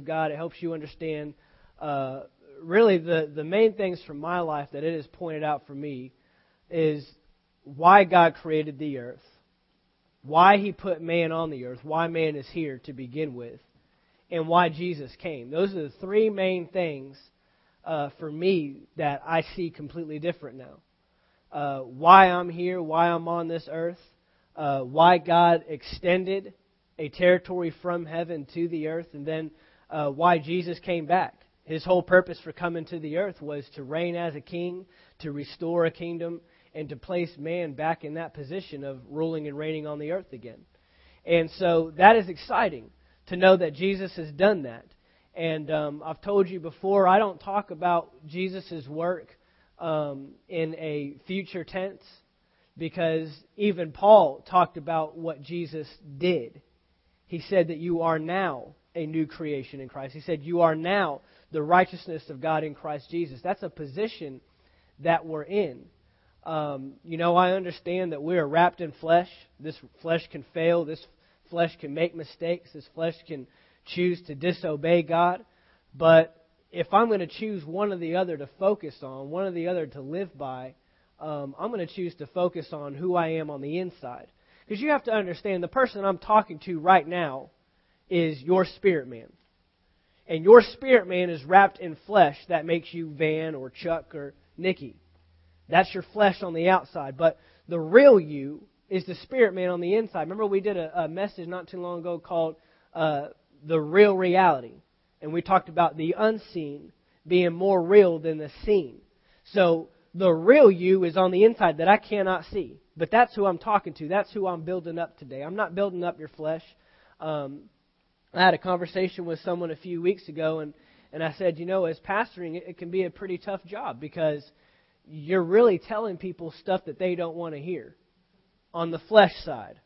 of God. It helps you understand uh, really the, the main things from my life that it has pointed out for me is why God created the earth, why He put man on the earth, why man is here to begin with, and why Jesus came. Those are the three main things uh, for me that I see completely different now. Uh, why I'm here, why I'm on this earth, uh, why God extended a territory from heaven to the earth, and then uh, why Jesus came back. His whole purpose for coming to the earth was to reign as a king, to restore a kingdom, and to place man back in that position of ruling and reigning on the earth again. And so that is exciting to know that Jesus has done that. And um, I've told you before, I don't talk about Jesus' work um, in a future tense because even Paul talked about what Jesus did. He said that you are now a new creation in Christ. He said you are now the righteousness of God in Christ Jesus. That's a position that we're in. Um, you know, I understand that we are wrapped in flesh. This flesh can fail. This flesh can make mistakes. This flesh can choose to disobey God. But if I'm going to choose one or the other to focus on, one or the other to live by, um, I'm going to choose to focus on who I am on the inside. Because you have to understand the person I'm talking to right now is your spirit man. And your spirit man is wrapped in flesh that makes you Van or Chuck or Nikki. That's your flesh on the outside. But the real you is the spirit man on the inside. Remember, we did a, a message not too long ago called uh, The Real Reality. And we talked about the unseen being more real than the seen. So the real you is on the inside that I cannot see. But that's who I'm talking to. That's who I'm building up today. I'm not building up your flesh. Um, I had a conversation with someone a few weeks ago, and, and I said, you know, as pastoring, it, it can be a pretty tough job because you're really telling people stuff that they don't want to hear on the flesh side.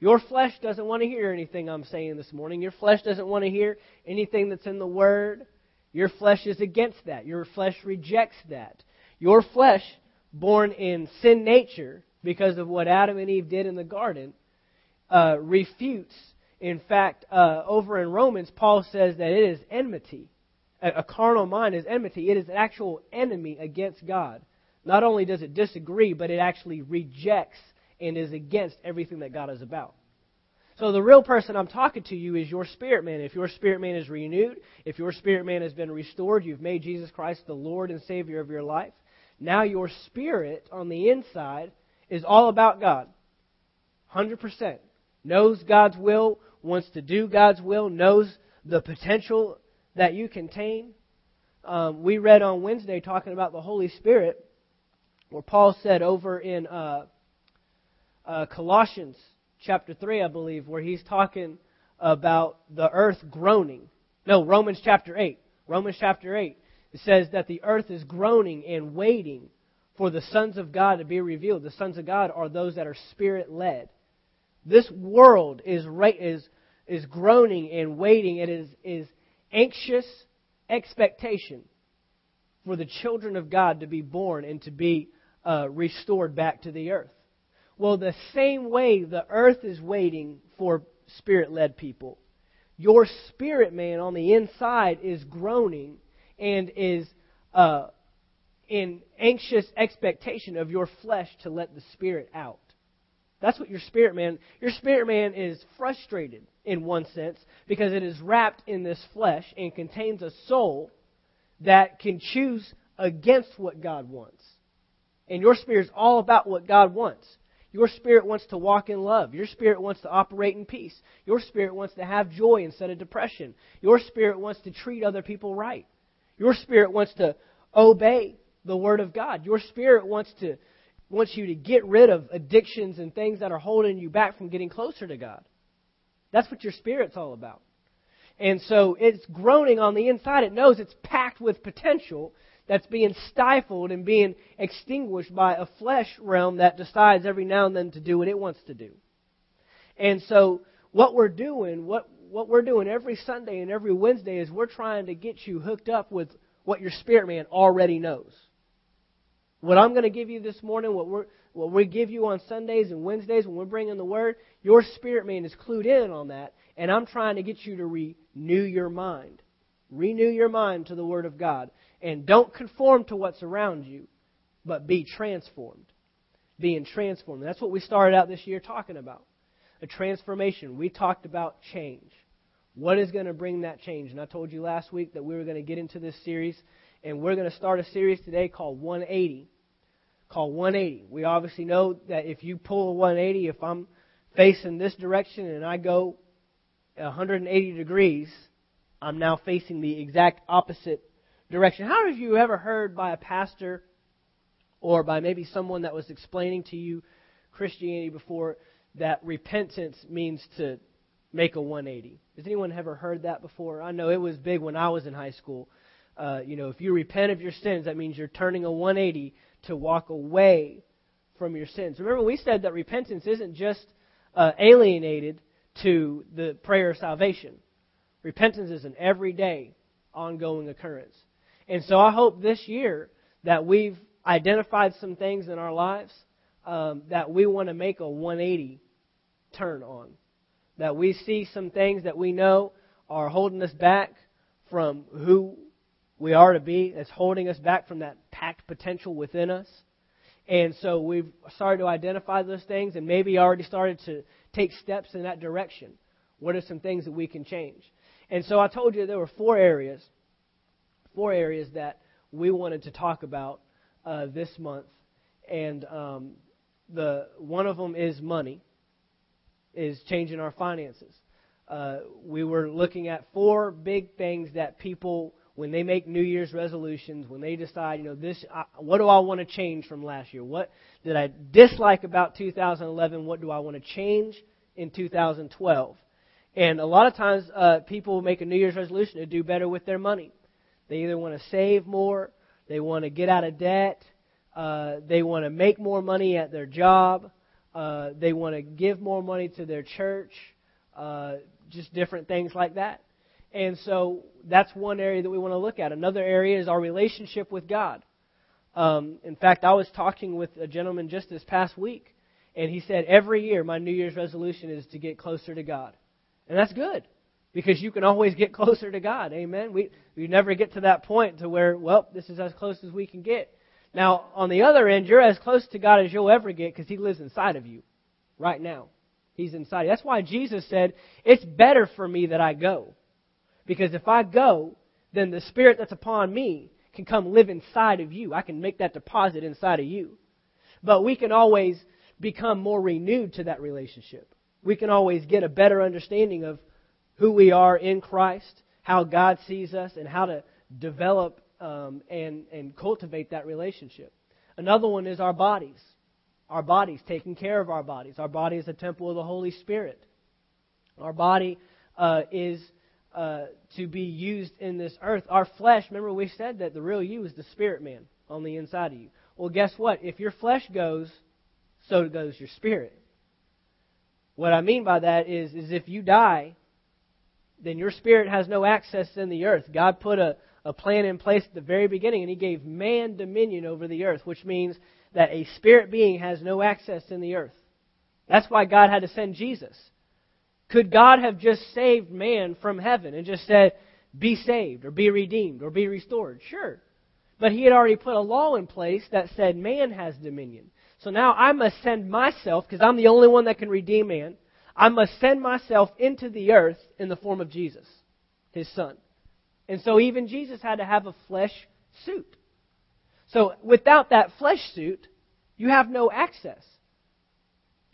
Your flesh doesn't want to hear anything I'm saying this morning. Your flesh doesn't want to hear anything that's in the Word. Your flesh is against that. Your flesh rejects that. Your flesh, born in sin nature because of what Adam and Eve did in the garden, uh, refutes. In fact, uh, over in Romans, Paul says that it is enmity. A, a carnal mind is enmity. It is an actual enemy against God. Not only does it disagree, but it actually rejects and is against everything that God is about. So the real person I'm talking to you is your spirit man. If your spirit man is renewed, if your spirit man has been restored, you've made Jesus Christ the Lord and Savior of your life. Now your spirit on the inside is all about God. 100%. Knows God's will, wants to do God's will, knows the potential that you contain. Um, we read on Wednesday talking about the Holy Spirit, where Paul said over in uh, uh, Colossians chapter 3, I believe, where he's talking about the earth groaning. No, Romans chapter 8. Romans chapter 8. It says that the earth is groaning and waiting for the sons of God to be revealed. The sons of God are those that are spirit led. This world is, is, is groaning and waiting. It is, is anxious expectation for the children of God to be born and to be uh, restored back to the earth. Well, the same way the earth is waiting for spirit led people, your spirit man on the inside is groaning and is uh, in anxious expectation of your flesh to let the spirit out. That's what your spirit man, your spirit man is frustrated in one sense because it is wrapped in this flesh and contains a soul that can choose against what God wants. And your spirit is all about what God wants. Your spirit wants to walk in love. Your spirit wants to operate in peace. Your spirit wants to have joy instead of depression. Your spirit wants to treat other people right. Your spirit wants to obey the word of God. Your spirit wants to wants you to get rid of addictions and things that are holding you back from getting closer to God. That's what your spirit's all about. And so it's groaning on the inside. It knows it's packed with potential that's being stifled and being extinguished by a flesh realm that decides every now and then to do what it wants to do. And so what we're doing, what what we're doing every Sunday and every Wednesday is we're trying to get you hooked up with what your spirit man already knows. What I'm going to give you this morning, what we're what we give you on Sundays and Wednesdays when we're bringing the word, your spirit man is clued in on that, and I'm trying to get you to renew your mind Renew your mind to the Word of God. And don't conform to what's around you, but be transformed. Being transformed. That's what we started out this year talking about. A transformation. We talked about change. What is going to bring that change? And I told you last week that we were going to get into this series, and we're going to start a series today called 180. Called 180. We obviously know that if you pull a 180, if I'm facing this direction and I go 180 degrees, I'm now facing the exact opposite direction. How have you ever heard by a pastor or by maybe someone that was explaining to you Christianity before that repentance means to make a 180? Has anyone ever heard that before? I know it was big when I was in high school. Uh, you know, if you repent of your sins, that means you're turning a 180 to walk away from your sins. Remember, we said that repentance isn't just uh, alienated to the prayer of salvation. Repentance is an everyday, ongoing occurrence. And so I hope this year that we've identified some things in our lives um, that we want to make a 180 turn on. That we see some things that we know are holding us back from who we are to be, that's holding us back from that packed potential within us. And so we've started to identify those things and maybe already started to take steps in that direction. What are some things that we can change? And so I told you there were four areas, four areas that we wanted to talk about uh, this month, and um, the one of them is money, is changing our finances. Uh, we were looking at four big things that people, when they make New Year's resolutions, when they decide, you know, this, uh, what do I want to change from last year? What did I dislike about 2011? What do I want to change in 2012? And a lot of times, uh, people make a New Year's resolution to do better with their money. They either want to save more, they want to get out of debt, uh, they want to make more money at their job, uh, they want to give more money to their church, uh, just different things like that. And so that's one area that we want to look at. Another area is our relationship with God. Um, in fact, I was talking with a gentleman just this past week, and he said, Every year my New Year's resolution is to get closer to God. And that's good because you can always get closer to God. Amen. We we never get to that point to where well, this is as close as we can get. Now, on the other end, you're as close to God as you'll ever get because He lives inside of you right now. He's inside. That's why Jesus said, "It's better for me that I go." Because if I go, then the spirit that's upon me can come live inside of you. I can make that deposit inside of you. But we can always become more renewed to that relationship we can always get a better understanding of who we are in Christ, how God sees us, and how to develop um, and, and cultivate that relationship. Another one is our bodies. Our bodies, taking care of our bodies. Our body is a temple of the Holy Spirit. Our body uh, is uh, to be used in this earth. Our flesh, remember we said that the real you is the spirit man on the inside of you. Well, guess what? If your flesh goes, so goes your spirit. What I mean by that is, is if you die, then your spirit has no access in the earth. God put a, a plan in place at the very beginning, and He gave man dominion over the earth, which means that a spirit being has no access in the earth. That's why God had to send Jesus. Could God have just saved man from heaven and just said, be saved, or be redeemed, or be restored? Sure. But He had already put a law in place that said man has dominion. So now I must send myself, because I'm the only one that can redeem man, I must send myself into the earth in the form of Jesus, his son. And so even Jesus had to have a flesh suit. So without that flesh suit, you have no access.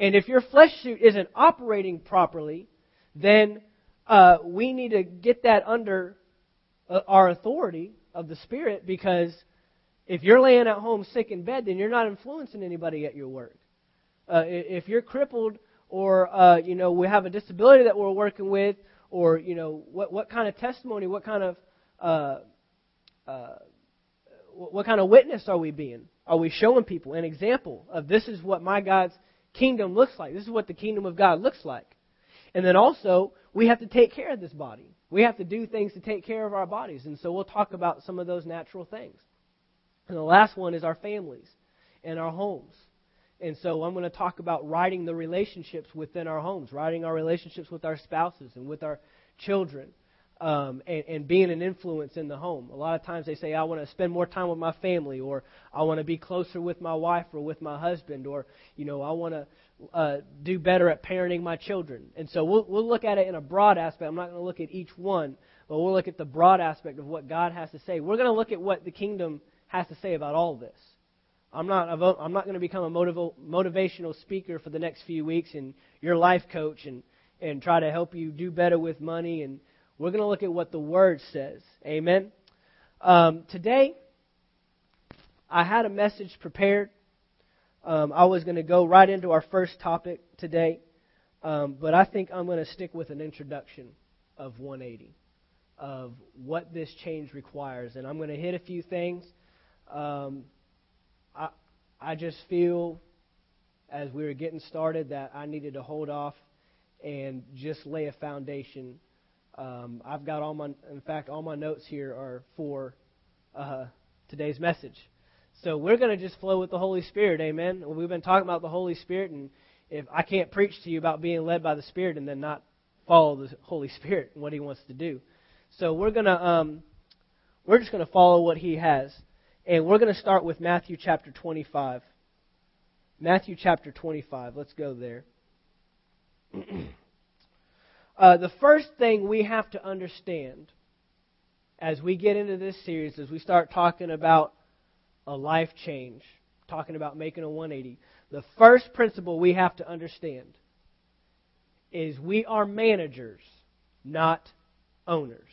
And if your flesh suit isn't operating properly, then uh, we need to get that under uh, our authority of the Spirit because if you're laying at home sick in bed, then you're not influencing anybody at your work. Uh, if you're crippled or, uh, you know, we have a disability that we're working with, or, you know, what, what kind of testimony, what kind of, uh, uh, what kind of witness are we being? Are we showing people an example of this is what my God's kingdom looks like? This is what the kingdom of God looks like. And then also, we have to take care of this body. We have to do things to take care of our bodies. And so we'll talk about some of those natural things. And the last one is our families and our homes. And so I'm going to talk about righting the relationships within our homes, righting our relationships with our spouses and with our children. Um, and, and being an influence in the home. A lot of times they say, I want to spend more time with my family, or I want to be closer with my wife or with my husband, or, you know, I want to uh, do better at parenting my children. And so we'll, we'll look at it in a broad aspect. I'm not going to look at each one, but we'll look at the broad aspect of what God has to say. We're going to look at what the kingdom has to say about all this. I'm not, I'm not going to become a motivational speaker for the next few weeks and your life coach and, and try to help you do better with money and we're going to look at what the Word says. Amen. Um, today, I had a message prepared. Um, I was going to go right into our first topic today, um, but I think I'm going to stick with an introduction of 180, of what this change requires. And I'm going to hit a few things. Um, I, I just feel, as we were getting started, that I needed to hold off and just lay a foundation um, I've got all my, in fact, all my notes here are for uh, today's message. So we're going to just flow with the Holy Spirit, amen. We've been talking about the Holy Spirit, and if I can't preach to you about being led by the Spirit and then not follow the Holy Spirit and what He wants to do, so we're gonna, um, we're just going to follow what He has, and we're going to start with Matthew chapter 25. Matthew chapter 25. Let's go there. Uh, the first thing we have to understand as we get into this series, as we start talking about a life change, talking about making a 180, the first principle we have to understand is we are managers, not owners.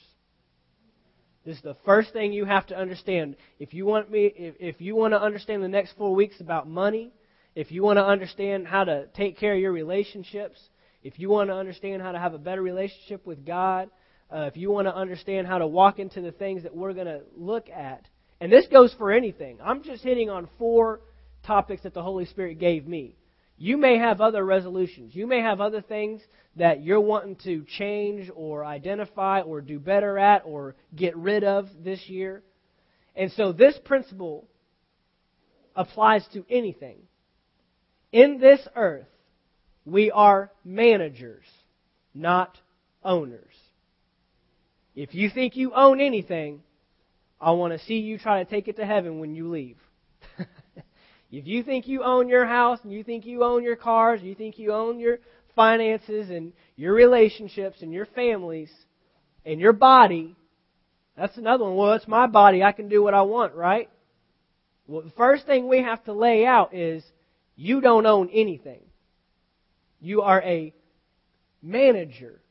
This is the first thing you have to understand. If you want me, if, if you want to understand the next four weeks about money, if you want to understand how to take care of your relationships, if you want to understand how to have a better relationship with God, uh, if you want to understand how to walk into the things that we're going to look at, and this goes for anything. I'm just hitting on four topics that the Holy Spirit gave me. You may have other resolutions. You may have other things that you're wanting to change or identify or do better at or get rid of this year. And so this principle applies to anything. In this earth, we are managers, not owners. If you think you own anything, I want to see you try to take it to heaven when you leave. if you think you own your house and you think you own your cars, you think you own your finances and your relationships and your families and your body, that's another one. Well, it's my body. I can do what I want, right? Well, the first thing we have to lay out is you don't own anything. You are a manager.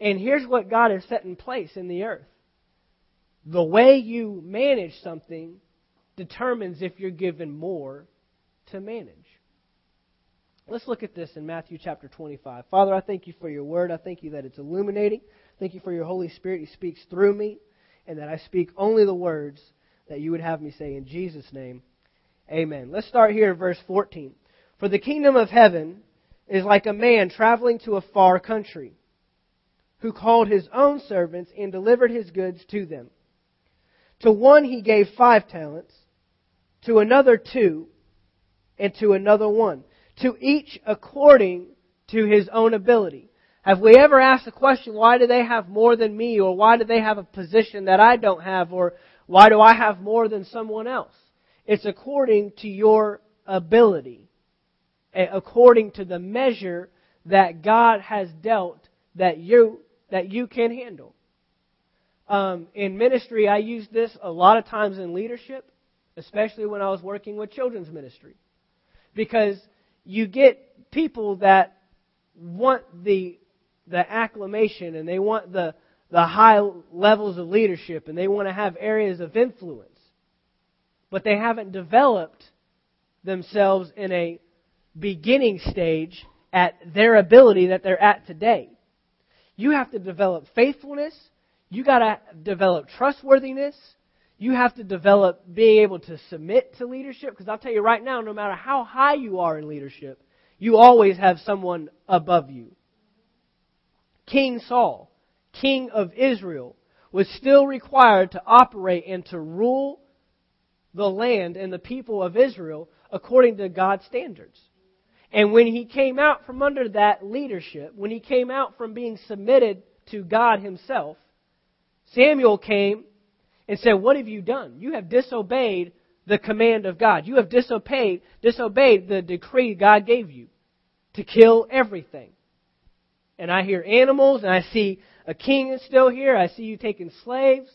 And here's what God has set in place in the earth the way you manage something determines if you're given more to manage. Let's look at this in Matthew chapter 25. Father, I thank you for your word. I thank you that it's illuminating. Thank you for your Holy Spirit. He speaks through me, and that I speak only the words that you would have me say. In Jesus' name, amen. Let's start here at verse 14. For the kingdom of heaven is like a man traveling to a far country, who called his own servants and delivered his goods to them. To one he gave five talents, to another two, and to another one, to each according to his own ability. Have we ever asked the question, why do they have more than me, or why do they have a position that I don't have, or why do I have more than someone else? It's according to your ability according to the measure that God has dealt that you that you can handle. Um, in ministry, I use this a lot of times in leadership, especially when I was working with children's ministry, because you get people that want the the acclamation and they want the the high levels of leadership and they want to have areas of influence, but they haven't developed themselves in a beginning stage at their ability that they're at today. You have to develop faithfulness. You got to develop trustworthiness. You have to develop being able to submit to leadership. Because I'll tell you right now, no matter how high you are in leadership, you always have someone above you. King Saul, king of Israel, was still required to operate and to rule the land and the people of Israel according to God's standards. And when he came out from under that leadership, when he came out from being submitted to God himself, Samuel came and said, What have you done? You have disobeyed the command of God. You have disobeyed, disobeyed the decree God gave you to kill everything. And I hear animals, and I see a king is still here. I see you taking slaves.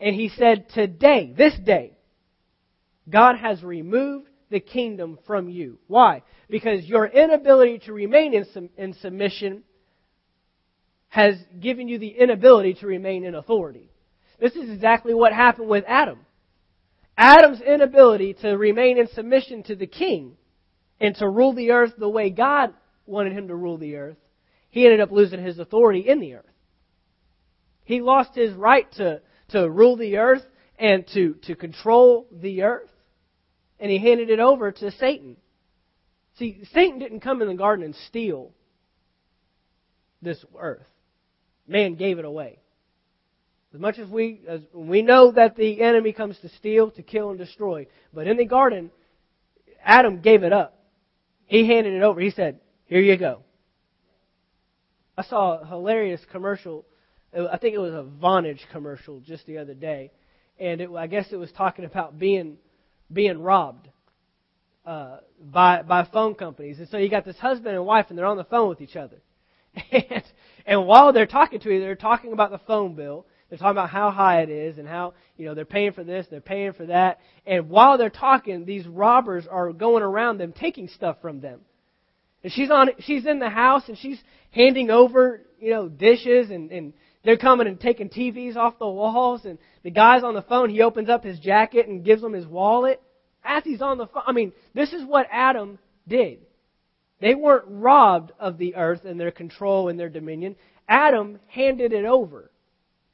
And he said, Today, this day, God has removed the kingdom from you. Why? Because your inability to remain in, in submission has given you the inability to remain in authority. This is exactly what happened with Adam. Adam's inability to remain in submission to the king and to rule the earth the way God wanted him to rule the earth, he ended up losing his authority in the earth. He lost his right to, to rule the earth and to, to control the earth. And he handed it over to Satan. See, Satan didn't come in the garden and steal this earth. Man gave it away. As much as we, as we know that the enemy comes to steal, to kill, and destroy, but in the garden, Adam gave it up. He handed it over. He said, "Here you go." I saw a hilarious commercial. I think it was a Vonage commercial just the other day, and it, I guess it was talking about being being robbed uh, by by phone companies. And so you got this husband and wife, and they're on the phone with each other, and and while they're talking to each other, they're talking about the phone bill they're talking about how high it is and how, you know, they're paying for this, they're paying for that. And while they're talking, these robbers are going around them taking stuff from them. And she's on, she's in the house and she's handing over, you know, dishes and, and they're coming and taking TVs off the walls and the guy's on the phone, he opens up his jacket and gives them his wallet as he's on the phone. I mean, this is what Adam did. They weren't robbed of the earth and their control and their dominion. Adam handed it over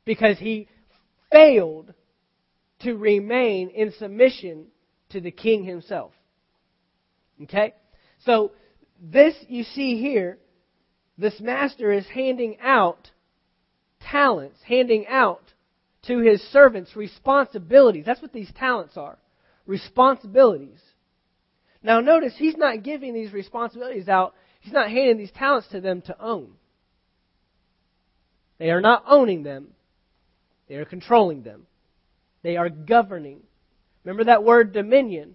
because he failed to remain in submission to the king himself. Okay? So, this you see here, this master is handing out talents, handing out to his servants responsibilities. That's what these talents are responsibilities. Now, notice he's not giving these responsibilities out, he's not handing these talents to them to own. They are not owning them, they are controlling them. They are governing. Remember that word dominion.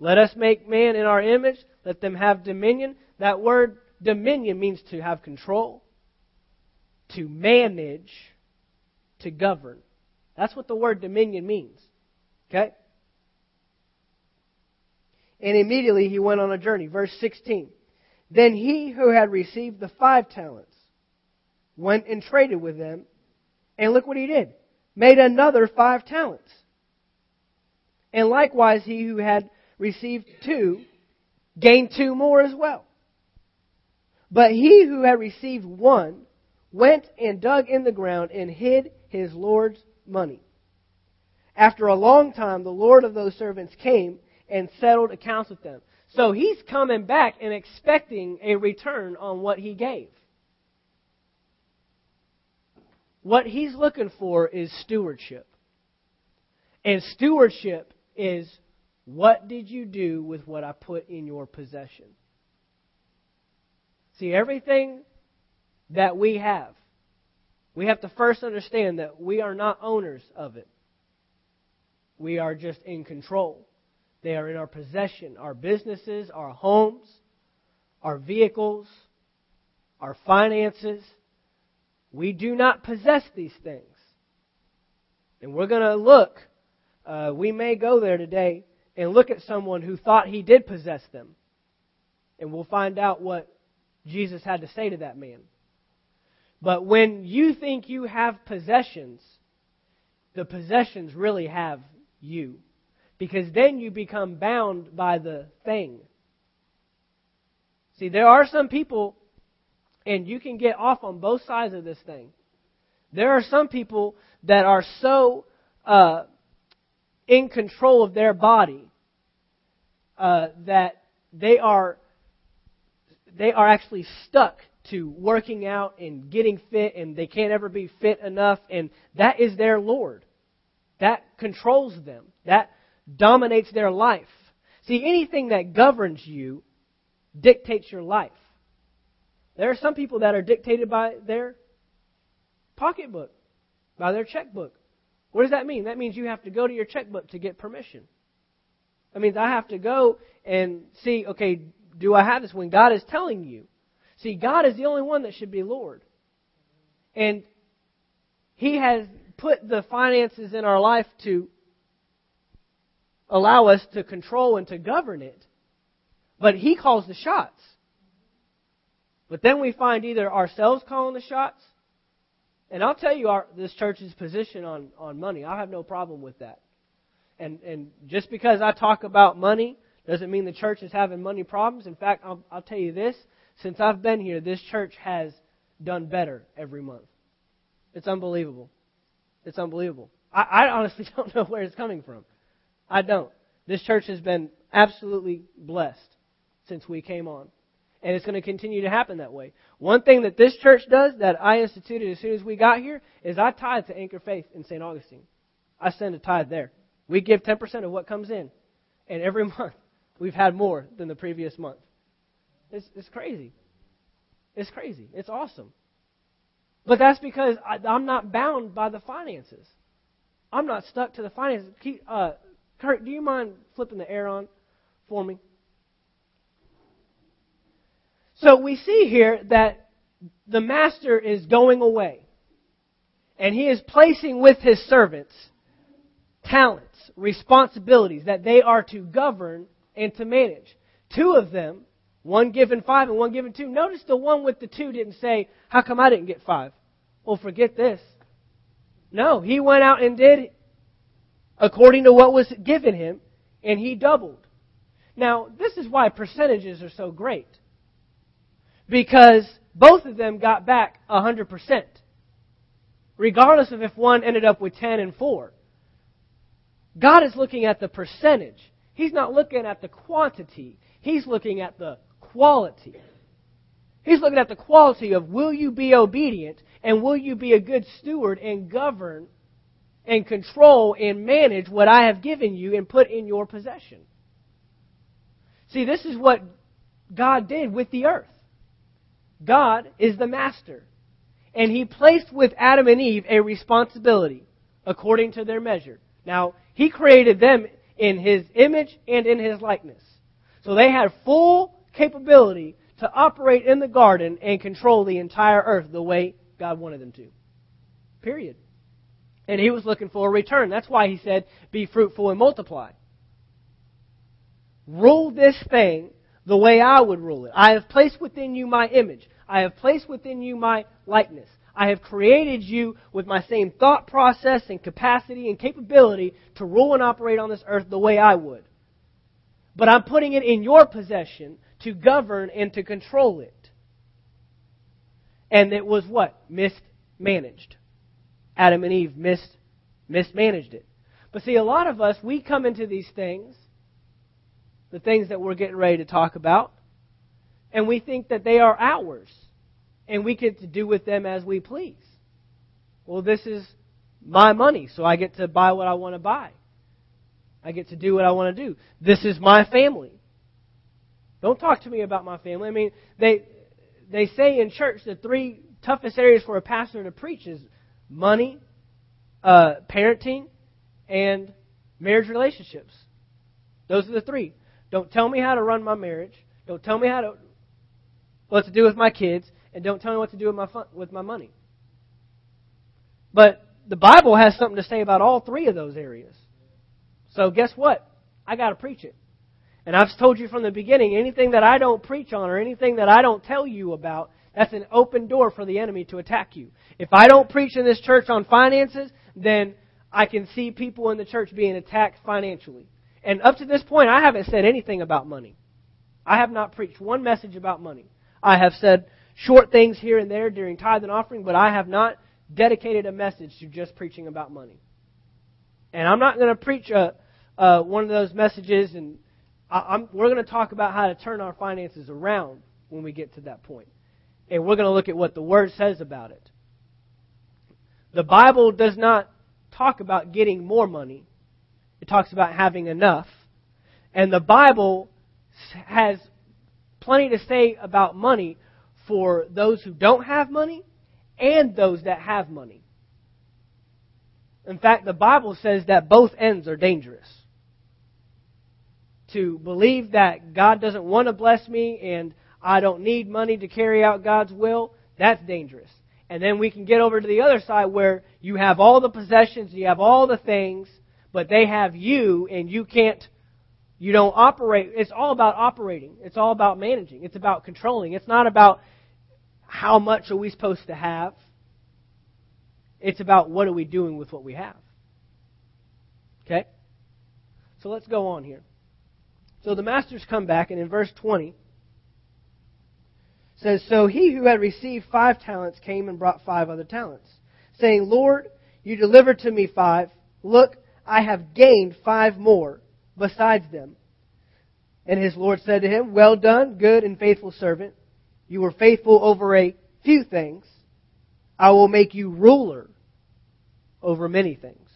Let us make man in our image. Let them have dominion. That word dominion means to have control, to manage, to govern. That's what the word dominion means. Okay? And immediately he went on a journey. Verse 16. Then he who had received the five talents went and traded with them and look what he did. Made another five talents. And likewise, he who had received two gained two more as well. But he who had received one went and dug in the ground and hid his Lord's money. After a long time, the Lord of those servants came and settled accounts with them. So he's coming back and expecting a return on what he gave. What he's looking for is stewardship. And stewardship is what did you do with what I put in your possession? See, everything that we have, we have to first understand that we are not owners of it. We are just in control. They are in our possession. Our businesses, our homes, our vehicles, our finances, we do not possess these things. And we're going to look, uh, we may go there today and look at someone who thought he did possess them. And we'll find out what Jesus had to say to that man. But when you think you have possessions, the possessions really have you. Because then you become bound by the thing. See, there are some people and you can get off on both sides of this thing. There are some people that are so uh, in control of their body uh, that they are they are actually stuck to working out and getting fit, and they can't ever be fit enough, and that is their Lord. That controls them. That dominates their life. See, anything that governs you dictates your life. There are some people that are dictated by their pocketbook. By their checkbook. What does that mean? That means you have to go to your checkbook to get permission. That means I have to go and see, okay, do I have this when God is telling you? See, God is the only one that should be Lord. And He has put the finances in our life to allow us to control and to govern it. But He calls the shots. But then we find either ourselves calling the shots, and I'll tell you our, this church's position on, on money. I have no problem with that. And, and just because I talk about money doesn't mean the church is having money problems. In fact, I'll, I'll tell you this since I've been here, this church has done better every month. It's unbelievable. It's unbelievable. I, I honestly don't know where it's coming from. I don't. This church has been absolutely blessed since we came on. And it's going to continue to happen that way. One thing that this church does that I instituted as soon as we got here is I tithe to Anchor Faith in St. Augustine. I send a tithe there. We give 10% of what comes in. And every month, we've had more than the previous month. It's, it's crazy. It's crazy. It's awesome. But that's because I, am not bound by the finances. I'm not stuck to the finances. Keep, uh, Kurt, do you mind flipping the air on for me? So we see here that the master is going away. And he is placing with his servants talents, responsibilities that they are to govern and to manage. Two of them, one given five and one given two. Notice the one with the two didn't say, How come I didn't get five? Well, forget this. No, he went out and did according to what was given him, and he doubled. Now, this is why percentages are so great. Because both of them got back 100%. Regardless of if one ended up with 10 and 4. God is looking at the percentage. He's not looking at the quantity. He's looking at the quality. He's looking at the quality of will you be obedient and will you be a good steward and govern and control and manage what I have given you and put in your possession. See, this is what God did with the earth. God is the master. And he placed with Adam and Eve a responsibility according to their measure. Now, he created them in his image and in his likeness. So they had full capability to operate in the garden and control the entire earth the way God wanted them to. Period. And he was looking for a return. That's why he said, Be fruitful and multiply. Rule this thing the way I would rule it. I have placed within you my image. I have placed within you my likeness. I have created you with my same thought process and capacity and capability to rule and operate on this earth the way I would. But I'm putting it in your possession to govern and to control it. And it was what? Mismanaged. Adam and Eve mis- mismanaged it. But see, a lot of us, we come into these things the things that we're getting ready to talk about, and we think that they are ours, and we get to do with them as we please. Well, this is my money, so I get to buy what I want to buy. I get to do what I want to do. This is my family. Don't talk to me about my family. I mean, they they say in church the three toughest areas for a pastor to preach is money, uh, parenting, and marriage relationships. Those are the three. Don't tell me how to run my marriage. Don't tell me how to what to do with my kids, and don't tell me what to do with my fun, with my money. But the Bible has something to say about all three of those areas. So guess what? I got to preach it. And I've told you from the beginning, anything that I don't preach on or anything that I don't tell you about, that's an open door for the enemy to attack you. If I don't preach in this church on finances, then I can see people in the church being attacked financially. And up to this point, I haven't said anything about money. I have not preached one message about money. I have said short things here and there during tithe and offering, but I have not dedicated a message to just preaching about money. And I'm not going to preach a, a, one of those messages, and I, we're going to talk about how to turn our finances around when we get to that point. And we're going to look at what the Word says about it. The Bible does not talk about getting more money. It talks about having enough. And the Bible has plenty to say about money for those who don't have money and those that have money. In fact, the Bible says that both ends are dangerous. To believe that God doesn't want to bless me and I don't need money to carry out God's will, that's dangerous. And then we can get over to the other side where you have all the possessions, you have all the things, but they have you and you can't, you don't operate. It's all about operating. It's all about managing. It's about controlling. It's not about how much are we supposed to have. It's about what are we doing with what we have. Okay? So let's go on here. So the masters come back, and in verse 20, says, So he who had received five talents came and brought five other talents, saying, Lord, you delivered to me five. Look, I have gained five more besides them. And his Lord said to him, Well done, good and faithful servant. You were faithful over a few things. I will make you ruler over many things.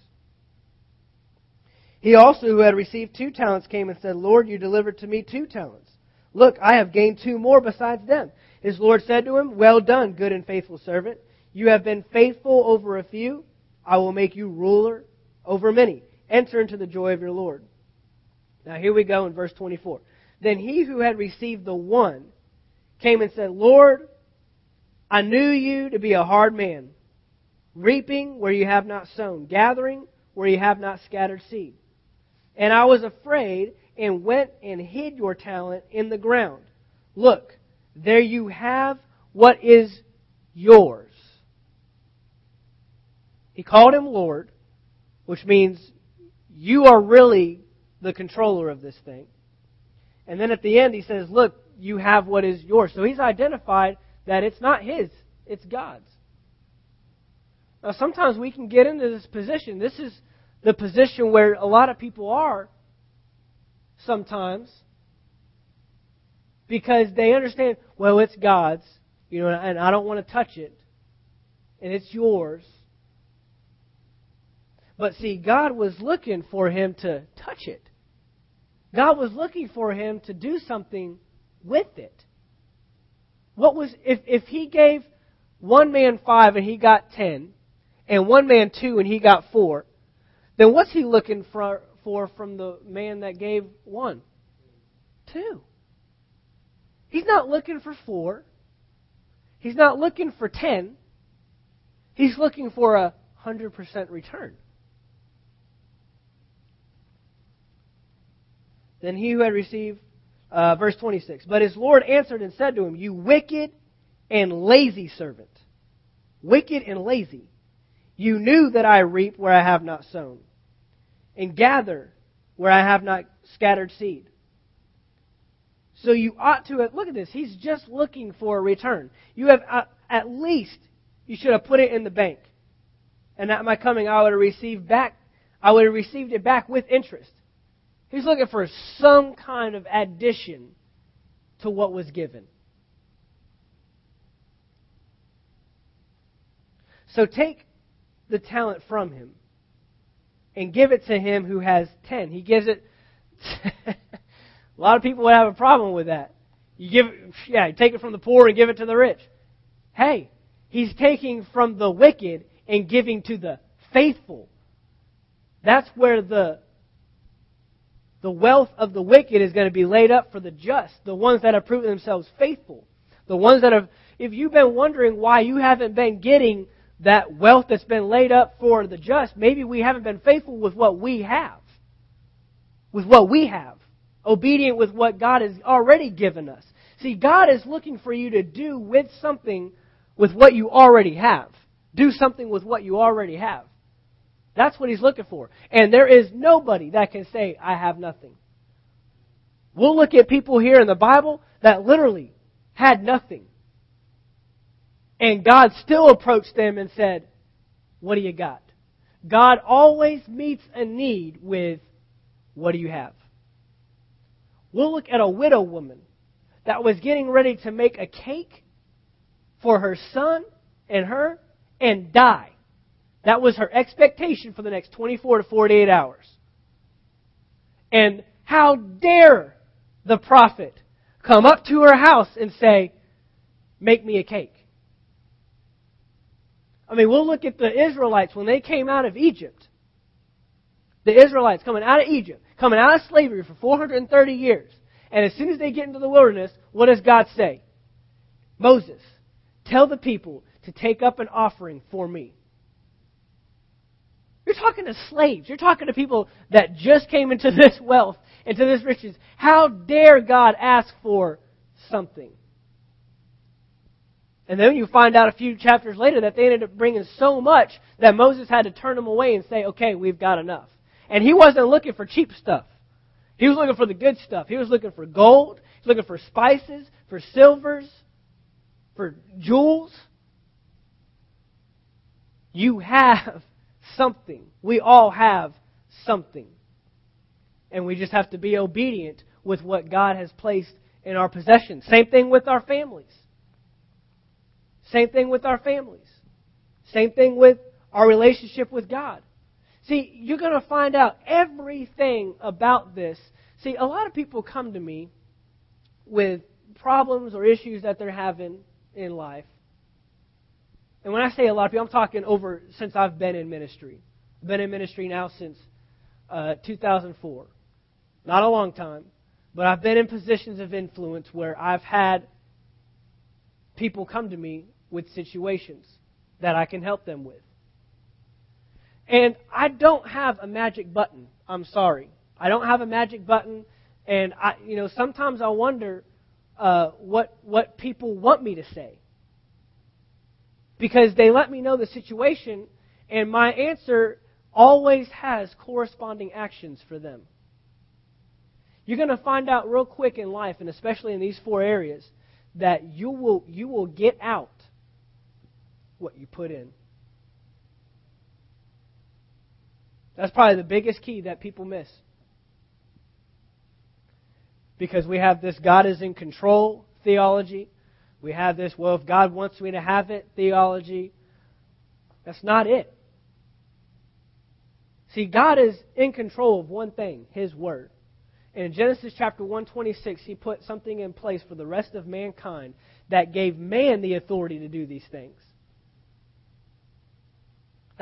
He also, who had received two talents, came and said, Lord, you delivered to me two talents. Look, I have gained two more besides them. His Lord said to him, Well done, good and faithful servant. You have been faithful over a few. I will make you ruler over many. Enter into the joy of your Lord. Now here we go in verse 24. Then he who had received the one came and said, Lord, I knew you to be a hard man, reaping where you have not sown, gathering where you have not scattered seed. And I was afraid and went and hid your talent in the ground. Look, there you have what is yours. He called him Lord, which means you are really the controller of this thing. And then at the end, he says, Look, you have what is yours. So he's identified that it's not his, it's God's. Now, sometimes we can get into this position. This is the position where a lot of people are sometimes because they understand, well, it's God's, you know, and I don't want to touch it, and it's yours. But see, God was looking for him to touch it. God was looking for him to do something with it. What was if if he gave one man five and he got ten, and one man two and he got four, then what's he looking for, for from the man that gave one? Two. He's not looking for four. He's not looking for ten. He's looking for a hundred percent return. Then he who had received, uh, verse 26, but his Lord answered and said to him, You wicked and lazy servant. Wicked and lazy. You knew that I reap where I have not sown, and gather where I have not scattered seed. So you ought to have, look at this, he's just looking for a return. You have, uh, at least, you should have put it in the bank. And at my coming, I would have received back, I would have received it back with interest. He's looking for some kind of addition to what was given. So take the talent from him and give it to him who has ten. He gives it. a lot of people would have a problem with that. You give, yeah, you take it from the poor and give it to the rich. Hey, he's taking from the wicked and giving to the faithful. That's where the the wealth of the wicked is going to be laid up for the just, the ones that have proven themselves faithful. The ones that have, if you've been wondering why you haven't been getting that wealth that's been laid up for the just, maybe we haven't been faithful with what we have. With what we have. Obedient with what God has already given us. See, God is looking for you to do with something with what you already have. Do something with what you already have. That's what he's looking for. And there is nobody that can say, I have nothing. We'll look at people here in the Bible that literally had nothing. And God still approached them and said, What do you got? God always meets a need with, What do you have? We'll look at a widow woman that was getting ready to make a cake for her son and her and die. That was her expectation for the next 24 to 48 hours. And how dare the prophet come up to her house and say, Make me a cake? I mean, we'll look at the Israelites when they came out of Egypt. The Israelites coming out of Egypt, coming out of slavery for 430 years. And as soon as they get into the wilderness, what does God say? Moses, tell the people to take up an offering for me. You're talking to slaves. You're talking to people that just came into this wealth, into this riches. How dare God ask for something? And then you find out a few chapters later that they ended up bringing so much that Moses had to turn them away and say, okay, we've got enough. And he wasn't looking for cheap stuff. He was looking for the good stuff. He was looking for gold. He was looking for spices, for silvers, for jewels. You have something. We all have something. And we just have to be obedient with what God has placed in our possession. Same thing with our families. Same thing with our families. Same thing with our relationship with God. See, you're going to find out everything about this. See, a lot of people come to me with problems or issues that they're having in life. And when I say a lot of people, I'm talking over since I've been in ministry. I've been in ministry now since uh, 2004. Not a long time, but I've been in positions of influence where I've had people come to me with situations that I can help them with. And I don't have a magic button. I'm sorry. I don't have a magic button. And I, you know, sometimes I wonder uh, what what people want me to say because they let me know the situation, and my answer always has corresponding actions for them. You're going to find out real quick in life, and especially in these four areas, that you will you will get out what you put in. That's probably the biggest key that people miss. Because we have this God is in control theology. We have this, well, if God wants me to have it theology. That's not it. See, God is in control of one thing, His Word. And in Genesis chapter 126, He put something in place for the rest of mankind that gave man the authority to do these things.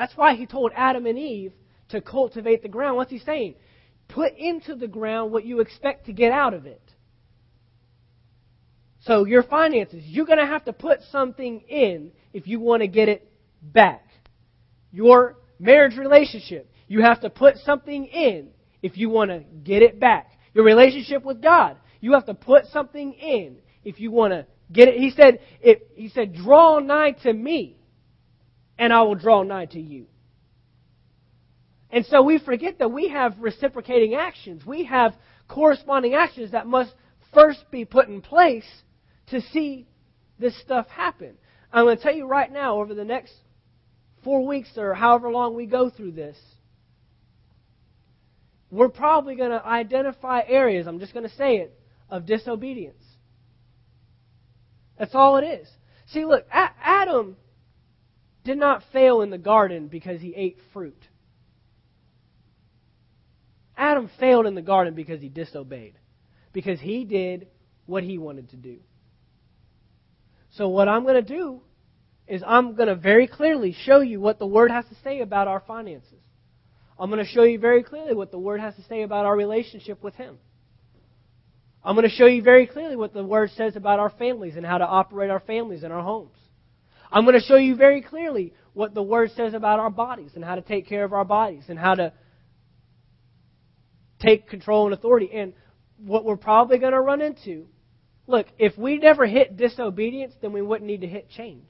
That's why he told Adam and Eve to cultivate the ground. What's he saying? Put into the ground what you expect to get out of it. So, your finances, you're going to have to put something in if you want to get it back. Your marriage relationship, you have to put something in if you want to get it back. Your relationship with God, you have to put something in if you want to get it. He said, it, he said, draw nigh to me and I will draw nigh to you. And so we forget that we have reciprocating actions. We have corresponding actions that must first be put in place to see this stuff happen. I'm going to tell you right now, over the next four weeks or however long we go through this, we're probably going to identify areas, I'm just going to say it, of disobedience. That's all it is. See, look, Adam did not fail in the garden because he ate fruit. Adam failed in the garden because he disobeyed, because he did what he wanted to do. So, what I'm going to do is I'm going to very clearly show you what the Word has to say about our finances. I'm going to show you very clearly what the Word has to say about our relationship with Him. I'm going to show you very clearly what the Word says about our families and how to operate our families and our homes. I'm going to show you very clearly what the Word says about our bodies and how to take care of our bodies and how to take control and authority. And what we're probably going to run into look, if we never hit disobedience, then we wouldn't need to hit change.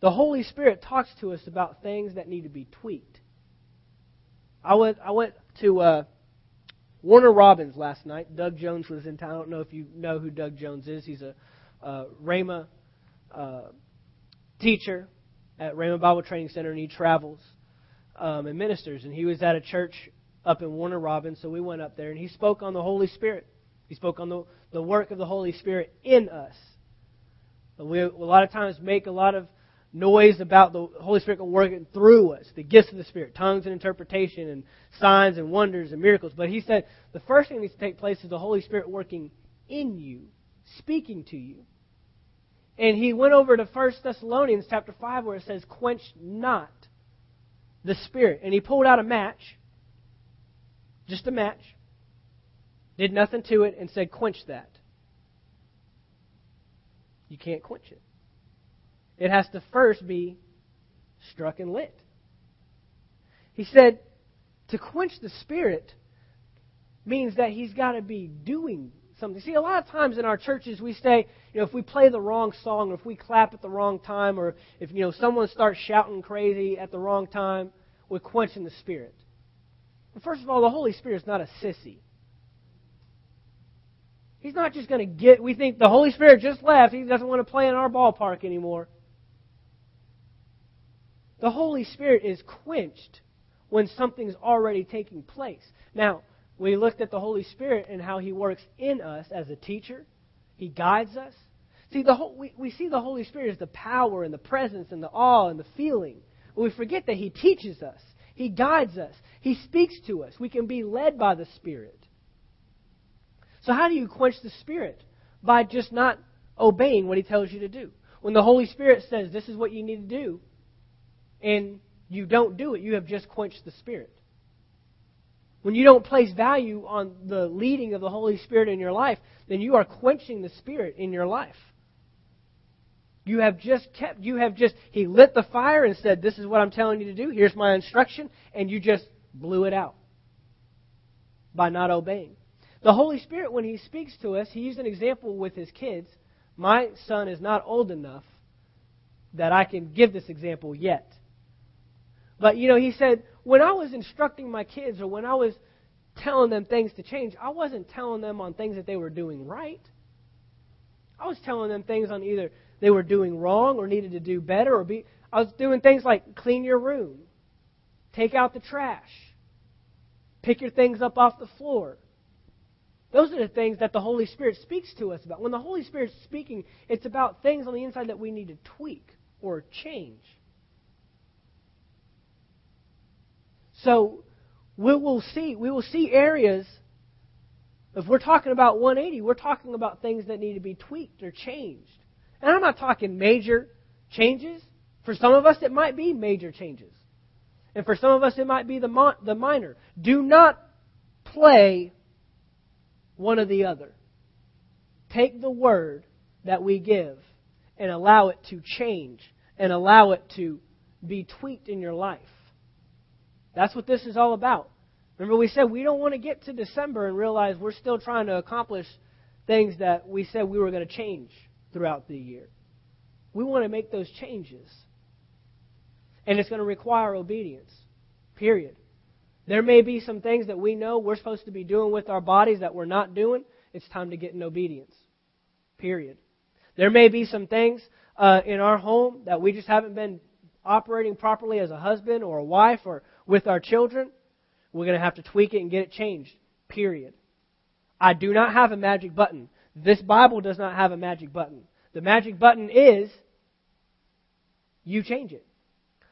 The Holy Spirit talks to us about things that need to be tweaked. I went, I went to uh, Warner Robins last night. Doug Jones was in town. I don't know if you know who Doug Jones is. He's a uh, Rhema uh, teacher at Rhema Bible Training Center, and he travels um, and ministers. And he was at a church up in Warner Robins, so we went up there, and he spoke on the Holy Spirit. He spoke on the, the work of the Holy Spirit in us. We a lot of times make a lot of noise about the Holy Spirit working through us, the gifts of the Spirit, tongues and interpretation, and signs and wonders and miracles. But he said the first thing that needs to take place is the Holy Spirit working in you, speaking to you. And he went over to 1 Thessalonians chapter 5 where it says, Quench not the Spirit. And he pulled out a match, just a match, did nothing to it, and said, Quench that. You can't quench it. It has to first be struck and lit. He said, to quench the Spirit means that he's got to be doing something. See, a lot of times in our churches we say, you know, if we play the wrong song, or if we clap at the wrong time, or if you know someone starts shouting crazy at the wrong time, we're quenching the Spirit. But first of all, the Holy Spirit is not a sissy. He's not just going to get. We think the Holy Spirit just left. He doesn't want to play in our ballpark anymore. The Holy Spirit is quenched when something's already taking place. Now, we looked at the Holy Spirit and how He works in us as a teacher. He guides us. See, the whole, we, we see the Holy Spirit as the power and the presence and the awe and the feeling. But we forget that He teaches us. He guides us. He speaks to us. We can be led by the Spirit. So, how do you quench the Spirit? By just not obeying what He tells you to do. When the Holy Spirit says, This is what you need to do, and you don't do it, you have just quenched the Spirit. When you don't place value on the leading of the Holy Spirit in your life, then you are quenching the Spirit in your life. You have just kept, you have just, He lit the fire and said, This is what I'm telling you to do. Here's my instruction. And you just blew it out by not obeying. The Holy Spirit, when He speaks to us, He used an example with His kids. My son is not old enough that I can give this example yet. But, you know, He said, when I was instructing my kids or when I was telling them things to change, I wasn't telling them on things that they were doing right. I was telling them things on either they were doing wrong or needed to do better or be I was doing things like clean your room, take out the trash, pick your things up off the floor. Those are the things that the Holy Spirit speaks to us about. When the Holy Spirit's speaking, it's about things on the inside that we need to tweak or change. So we will see we will see areas if we're talking about 180, we're talking about things that need to be tweaked or changed. And I'm not talking major changes. For some of us, it might be major changes. And for some of us, it might be the, mo- the minor. Do not play one or the other. Take the word that we give and allow it to change and allow it to be tweaked in your life. That's what this is all about. Remember, we said we don't want to get to December and realize we're still trying to accomplish things that we said we were going to change throughout the year. We want to make those changes. And it's going to require obedience. Period. There may be some things that we know we're supposed to be doing with our bodies that we're not doing. It's time to get in obedience. Period. There may be some things uh, in our home that we just haven't been operating properly as a husband or a wife or with our children, we're going to have to tweak it and get it changed. Period. I do not have a magic button. This Bible does not have a magic button. The magic button is you change it.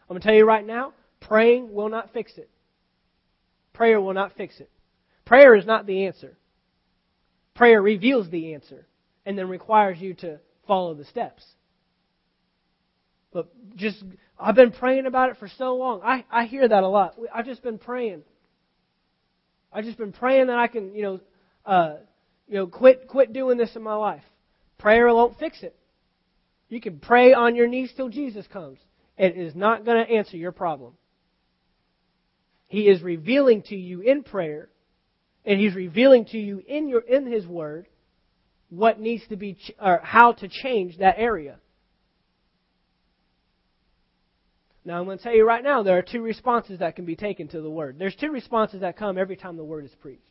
I'm going to tell you right now, praying will not fix it. Prayer will not fix it. Prayer is not the answer. Prayer reveals the answer and then requires you to follow the steps. But just I've been praying about it for so long. I, I hear that a lot. I've just been praying. I've just been praying that I can, you know, uh, you know, quit quit doing this in my life. Prayer won't fix it. You can pray on your knees till Jesus comes. It is not going to answer your problem. He is revealing to you in prayer, and He's revealing to you in your in His Word what needs to be or how to change that area. Now, I'm going to tell you right now, there are two responses that can be taken to the word. There's two responses that come every time the word is preached.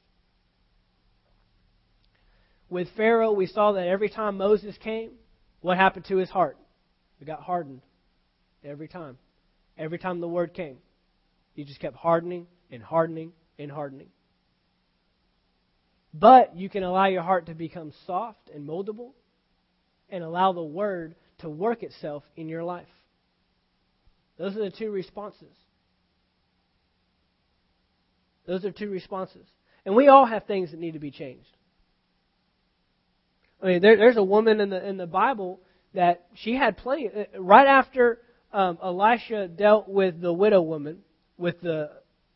With Pharaoh, we saw that every time Moses came, what happened to his heart? It got hardened. Every time. Every time the word came. He just kept hardening and hardening and hardening. But you can allow your heart to become soft and moldable and allow the word to work itself in your life. Those are the two responses. Those are two responses. And we all have things that need to be changed. I mean, there, there's a woman in the in the Bible that she had plenty. Uh, right after um, Elisha dealt with the widow woman with the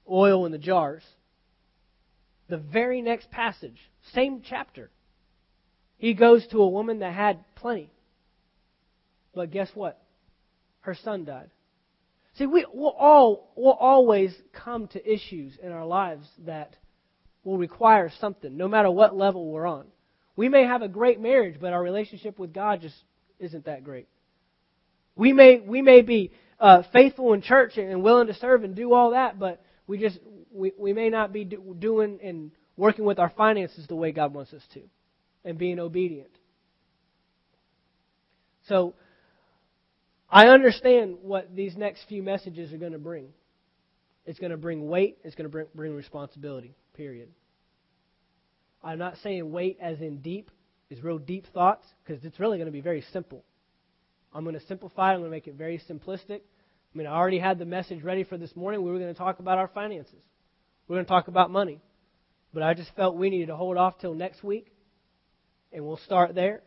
oil in the jars, the very next passage, same chapter, he goes to a woman that had plenty. But guess what? Her son died. See, we, will all will always come to issues in our lives that will require something, no matter what level we're on. We may have a great marriage, but our relationship with God just isn't that great. We may we may be uh, faithful in church and willing to serve and do all that, but we just we, we may not be do, doing and working with our finances the way God wants us to, and being obedient. So I understand what these next few messages are going to bring. It's going to bring weight. It's going to bring, bring responsibility. Period. I'm not saying weight as in deep, is real deep thoughts, because it's really going to be very simple. I'm going to simplify it. I'm going to make it very simplistic. I mean, I already had the message ready for this morning. We were going to talk about our finances. We are going to talk about money. But I just felt we needed to hold off till next week, and we'll start there.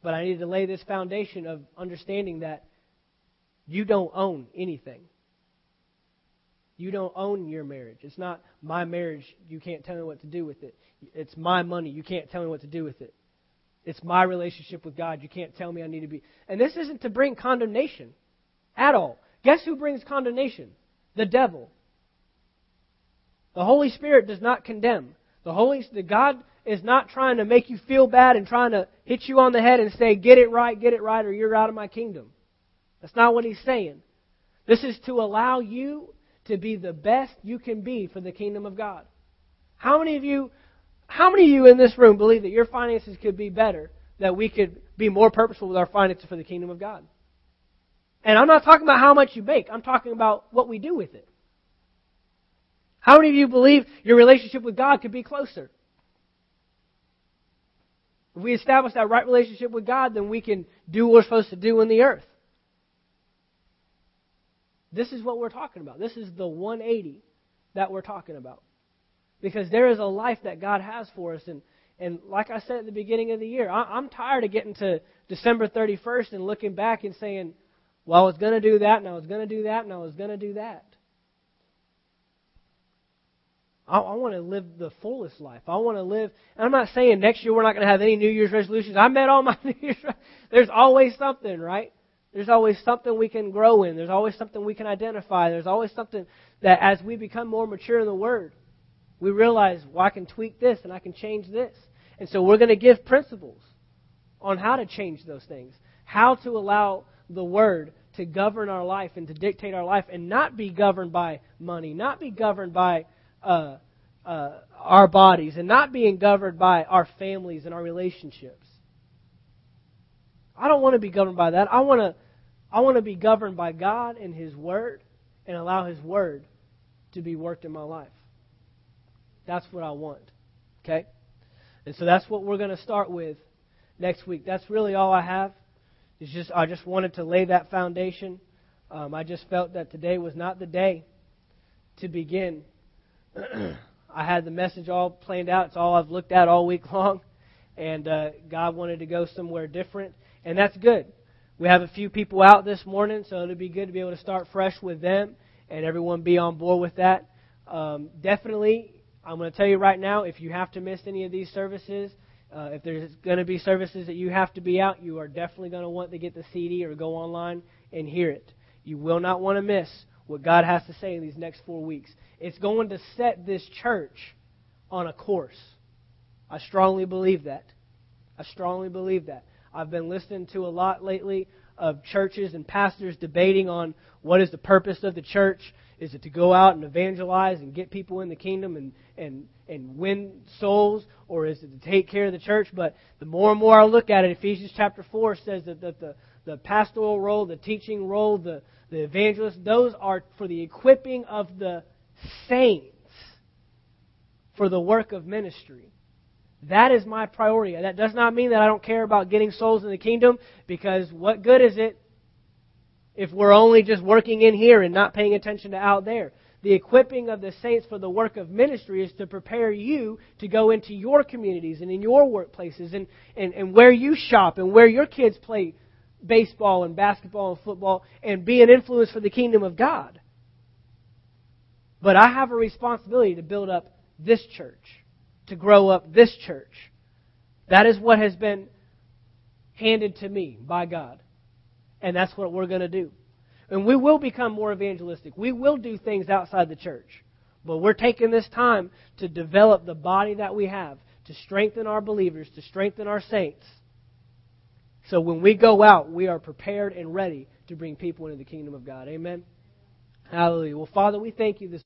But I needed to lay this foundation of understanding that you don't own anything. You don't own your marriage. It's not my marriage. You can't tell me what to do with it. It's my money. You can't tell me what to do with it. It's my relationship with God. You can't tell me I need to be. And this isn't to bring condemnation at all. Guess who brings condemnation? The devil. The Holy Spirit does not condemn. The Holy the God is not trying to make you feel bad and trying to hit you on the head and say, "Get it right, get it right, or you're out of my kingdom." That's not what he's saying. This is to allow you to be the best you can be for the kingdom of God. How many of you how many of you in this room believe that your finances could be better, that we could be more purposeful with our finances for the kingdom of God? And I'm not talking about how much you make. I'm talking about what we do with it. How many of you believe your relationship with God could be closer? If we establish that right relationship with God, then we can do what we're supposed to do in the earth. This is what we're talking about. This is the 180 that we're talking about. Because there is a life that God has for us. And, and like I said at the beginning of the year, I, I'm tired of getting to December 31st and looking back and saying, well, I was going to do that, and I was going to do that, and I was going to do that. I, I want to live the fullest life. I want to live. And I'm not saying next year we're not going to have any New Year's resolutions. I met all my New Year's. There's always something, right? There's always something we can grow in. There's always something we can identify. There's always something that as we become more mature in the Word, we realize, well, I can tweak this and I can change this. And so we're going to give principles on how to change those things, how to allow the Word to govern our life and to dictate our life and not be governed by money, not be governed by uh, uh, our bodies, and not being governed by our families and our relationships. I don't want to be governed by that. I want to I want to be governed by God and His Word and allow His Word to be worked in my life. That's what I want. Okay? And so that's what we're going to start with next week. That's really all I have. It's just I just wanted to lay that foundation. Um, I just felt that today was not the day to begin. I had the message all planned out. It's all I've looked at all week long, and uh, God wanted to go somewhere different, and that's good. We have a few people out this morning, so it'll be good to be able to start fresh with them and everyone be on board with that. Um, definitely, I'm going to tell you right now if you have to miss any of these services, uh, if there's going to be services that you have to be out, you are definitely going to want to get the CD or go online and hear it. You will not want to miss what God has to say in these next four weeks. It's going to set this church on a course. I strongly believe that. I strongly believe that. I've been listening to a lot lately of churches and pastors debating on what is the purpose of the church. Is it to go out and evangelize and get people in the kingdom and, and, and win souls, or is it to take care of the church? But the more and more I look at it, Ephesians chapter 4 says that, that the, the pastoral role, the teaching role, the, the evangelist, those are for the equipping of the saints for the work of ministry. That is my priority. That does not mean that I don't care about getting souls in the kingdom, because what good is it if we're only just working in here and not paying attention to out there? The equipping of the saints for the work of ministry is to prepare you to go into your communities and in your workplaces and, and, and where you shop and where your kids play baseball and basketball and football and be an influence for the kingdom of God. But I have a responsibility to build up this church, to grow up this church. That is what has been handed to me by God. And that's what we're going to do. And we will become more evangelistic. We will do things outside the church. But we're taking this time to develop the body that we have, to strengthen our believers, to strengthen our saints. So when we go out, we are prepared and ready to bring people into the kingdom of God. Amen. Hallelujah. Well, Father, we thank you this